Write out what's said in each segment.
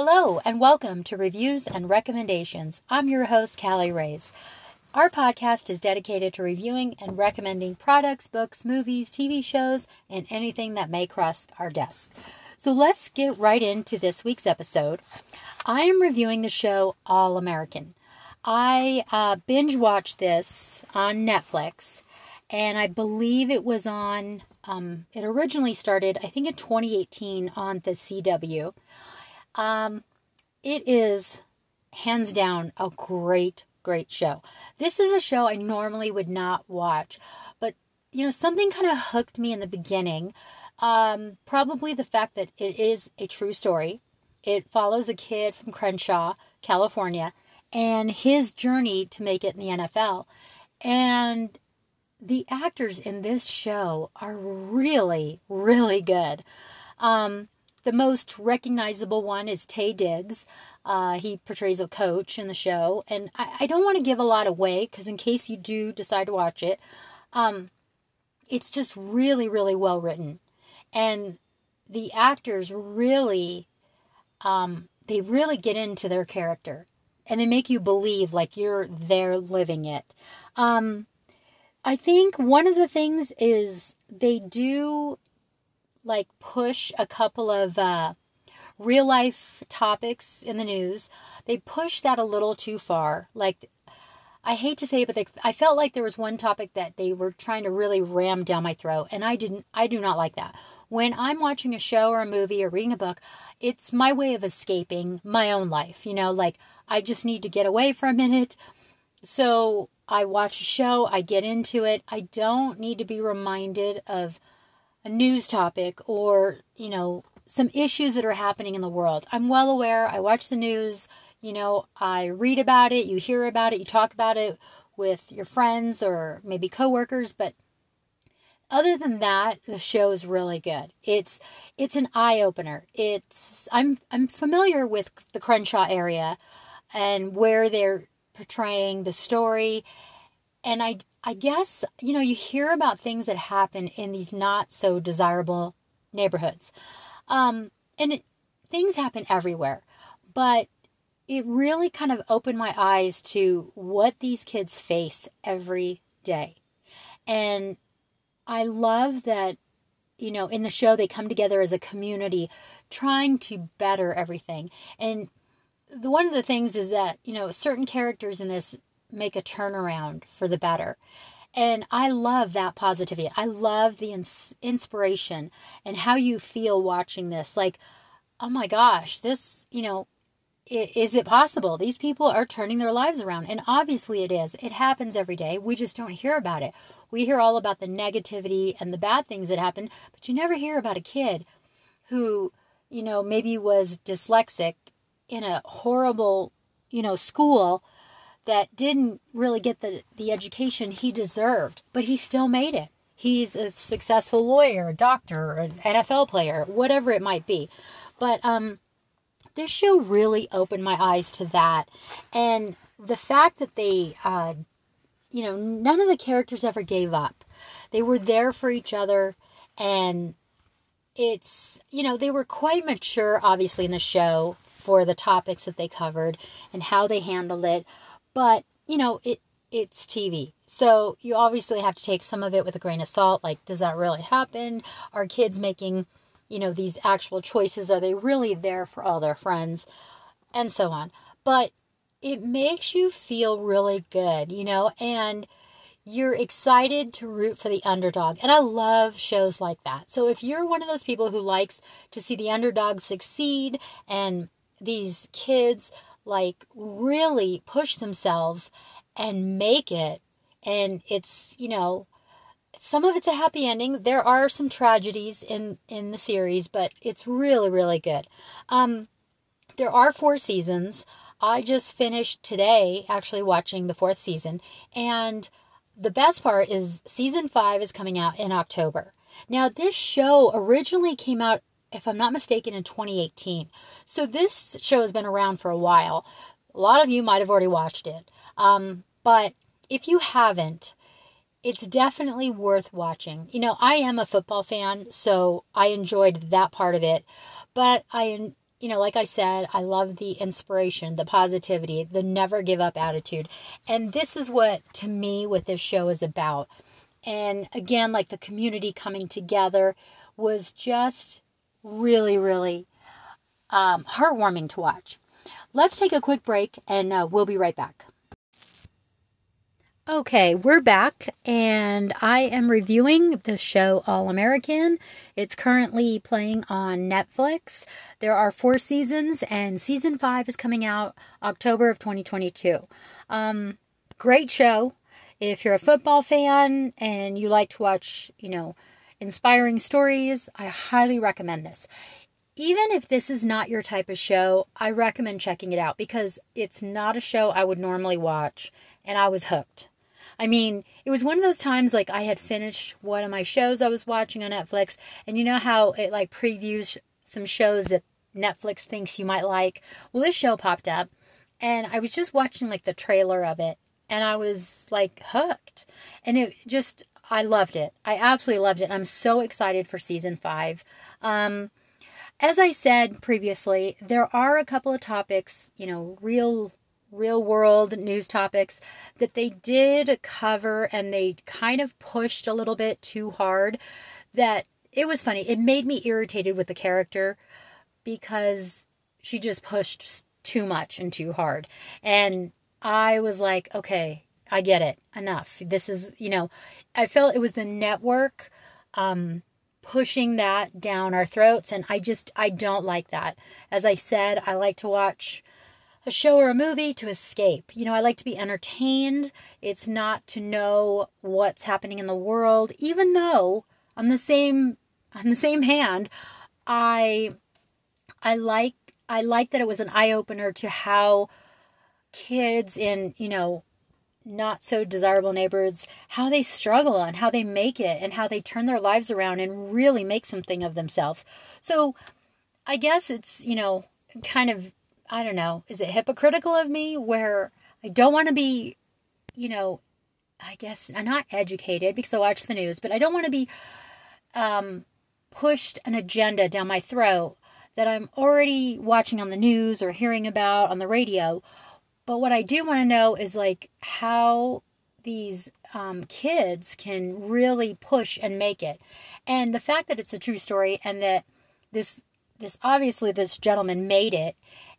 Hello, and welcome to Reviews and Recommendations. I'm your host, Callie Rays. Our podcast is dedicated to reviewing and recommending products, books, movies, TV shows, and anything that may cross our desk. So let's get right into this week's episode. I am reviewing the show All American. I uh, binge watched this on Netflix, and I believe it was on, um, it originally started, I think, in 2018 on the CW. Um, it is hands down a great, great show. This is a show I normally would not watch, but you know, something kind of hooked me in the beginning. Um, probably the fact that it is a true story. It follows a kid from Crenshaw, California, and his journey to make it in the NFL. And the actors in this show are really, really good. Um, the most recognizable one is Taye Diggs. Uh, he portrays a coach in the show, and I, I don't want to give a lot away because in case you do decide to watch it, um, it's just really, really well written, and the actors really, um, they really get into their character, and they make you believe like you're there living it. Um, I think one of the things is they do like push a couple of uh, real life topics in the news. They push that a little too far. Like, I hate to say it, but they, I felt like there was one topic that they were trying to really ram down my throat, and I didn't. I do not like that. When I'm watching a show or a movie or reading a book, it's my way of escaping my own life. You know, like I just need to get away for a minute. So I watch a show, I get into it. I don't need to be reminded of a news topic or, you know, some issues that are happening in the world. I'm well aware. I watch the news, you know, I read about it, you hear about it, you talk about it with your friends or maybe coworkers, but other than that, the show is really good. It's it's an eye opener. It's I'm I'm familiar with the Crenshaw area and where they're portraying the story and I I guess, you know, you hear about things that happen in these not so desirable neighborhoods. Um, and it, things happen everywhere. But it really kind of opened my eyes to what these kids face every day. And I love that, you know, in the show they come together as a community trying to better everything. And the one of the things is that, you know, certain characters in this make a turnaround for the better. And I love that positivity. I love the ins- inspiration and how you feel watching this. Like, oh my gosh, this, you know, is it possible? These people are turning their lives around. And obviously it is. It happens every day. We just don't hear about it. We hear all about the negativity and the bad things that happen, but you never hear about a kid who, you know, maybe was dyslexic in a horrible, you know, school that didn't really get the, the education he deserved, but he still made it. He's a successful lawyer, a doctor, an NFL player, whatever it might be. But um, this show really opened my eyes to that. And the fact that they, uh, you know, none of the characters ever gave up. They were there for each other. And it's, you know, they were quite mature, obviously, in the show for the topics that they covered and how they handled it. But, you know, it it's TV. So you obviously have to take some of it with a grain of salt. Like, does that really happen? Are kids making, you know, these actual choices? Are they really there for all their friends? And so on. But it makes you feel really good, you know, and you're excited to root for the underdog. And I love shows like that. So if you're one of those people who likes to see the underdog succeed and these kids like really push themselves and make it. And it's you know some of it's a happy ending. There are some tragedies in in the series but it's really really good. Um there are four seasons. I just finished today actually watching the fourth season. And the best part is season five is coming out in october. Now this show originally came out if I'm not mistaken, in 2018. So this show has been around for a while. A lot of you might have already watched it. Um, but if you haven't, it's definitely worth watching. You know, I am a football fan, so I enjoyed that part of it. But I you know, like I said, I love the inspiration, the positivity, the never give up attitude. And this is what, to me, what this show is about. And again, like the community coming together was just really, really um, heartwarming to watch. Let's take a quick break and uh, we'll be right back. Okay, we're back, and I am reviewing the show All American. It's currently playing on Netflix. There are four seasons, and season five is coming out October of 2022. Um, great show. If you're a football fan and you like to watch, you know, inspiring stories, I highly recommend this. Even if this is not your type of show, I recommend checking it out because it's not a show I would normally watch, and I was hooked. I mean, it was one of those times like I had finished one of my shows I was watching on Netflix, and you know how it like previews some shows that Netflix thinks you might like. Well, this show popped up, and I was just watching like the trailer of it, and I was like hooked, and it just I loved it. I absolutely loved it. I'm so excited for season five. Um, as I said previously, there are a couple of topics, you know, real real world news topics that they did cover and they kind of pushed a little bit too hard that it was funny. It made me irritated with the character because she just pushed too much and too hard. And I was like, okay, I get it. Enough. This is, you know, I felt it was the network um pushing that down our throats and I just I don't like that. As I said, I like to watch a show or a movie to escape. You know, I like to be entertained. It's not to know what's happening in the world, even though on the same on the same hand, I I like I like that it was an eye opener to how kids in, you know, not so desirable neighborhoods, how they struggle and how they make it and how they turn their lives around and really make something of themselves. So I guess it's, you know, kind of I don't know, is it hypocritical of me where I don't want to be, you know, I guess I'm not educated because I watch the news, but I don't want to be um, pushed an agenda down my throat that I'm already watching on the news or hearing about on the radio. But what I do want to know is like how these um, kids can really push and make it. And the fact that it's a true story and that this this obviously this gentleman made it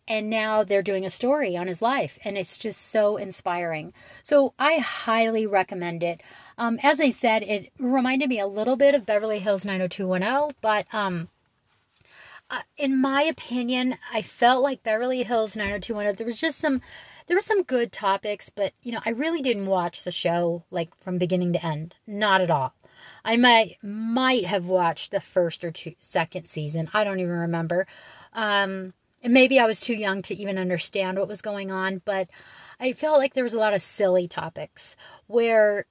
and now they're doing a story on his life and it's just so inspiring so i highly recommend it um, as i said it reminded me a little bit of beverly hills 90210 but um, uh, in my opinion i felt like beverly hills 90210 there was just some there were some good topics but you know i really didn't watch the show like from beginning to end. Not at all. I might might have watched the first or two second season. I don't even remember. Um and maybe I was too young to even understand what was going on, but I felt like there was a lot of silly topics where,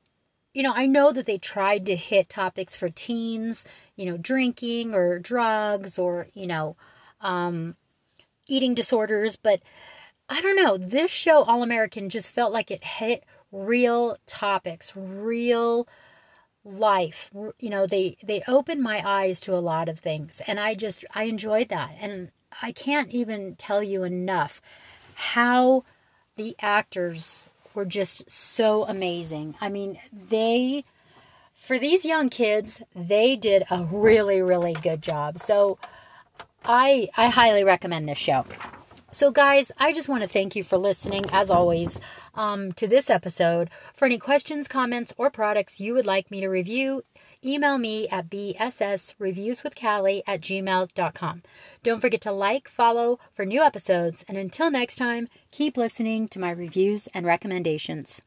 you know, I know that they tried to hit topics for teens, you know, drinking or drugs or, you know, um, eating disorders, but I don't know. This show, All American, just felt like it hit real topics, real life you know they they opened my eyes to a lot of things and i just i enjoyed that and I can't even tell you enough how the actors were just so amazing. I mean, they for these young kids, they did a really really good job. So I I highly recommend this show. So, guys, I just want to thank you for listening, as always, um, to this episode. For any questions, comments, or products you would like me to review, email me at bssreviewswithcallie at gmail.com. Don't forget to like, follow for new episodes, and until next time, keep listening to my reviews and recommendations.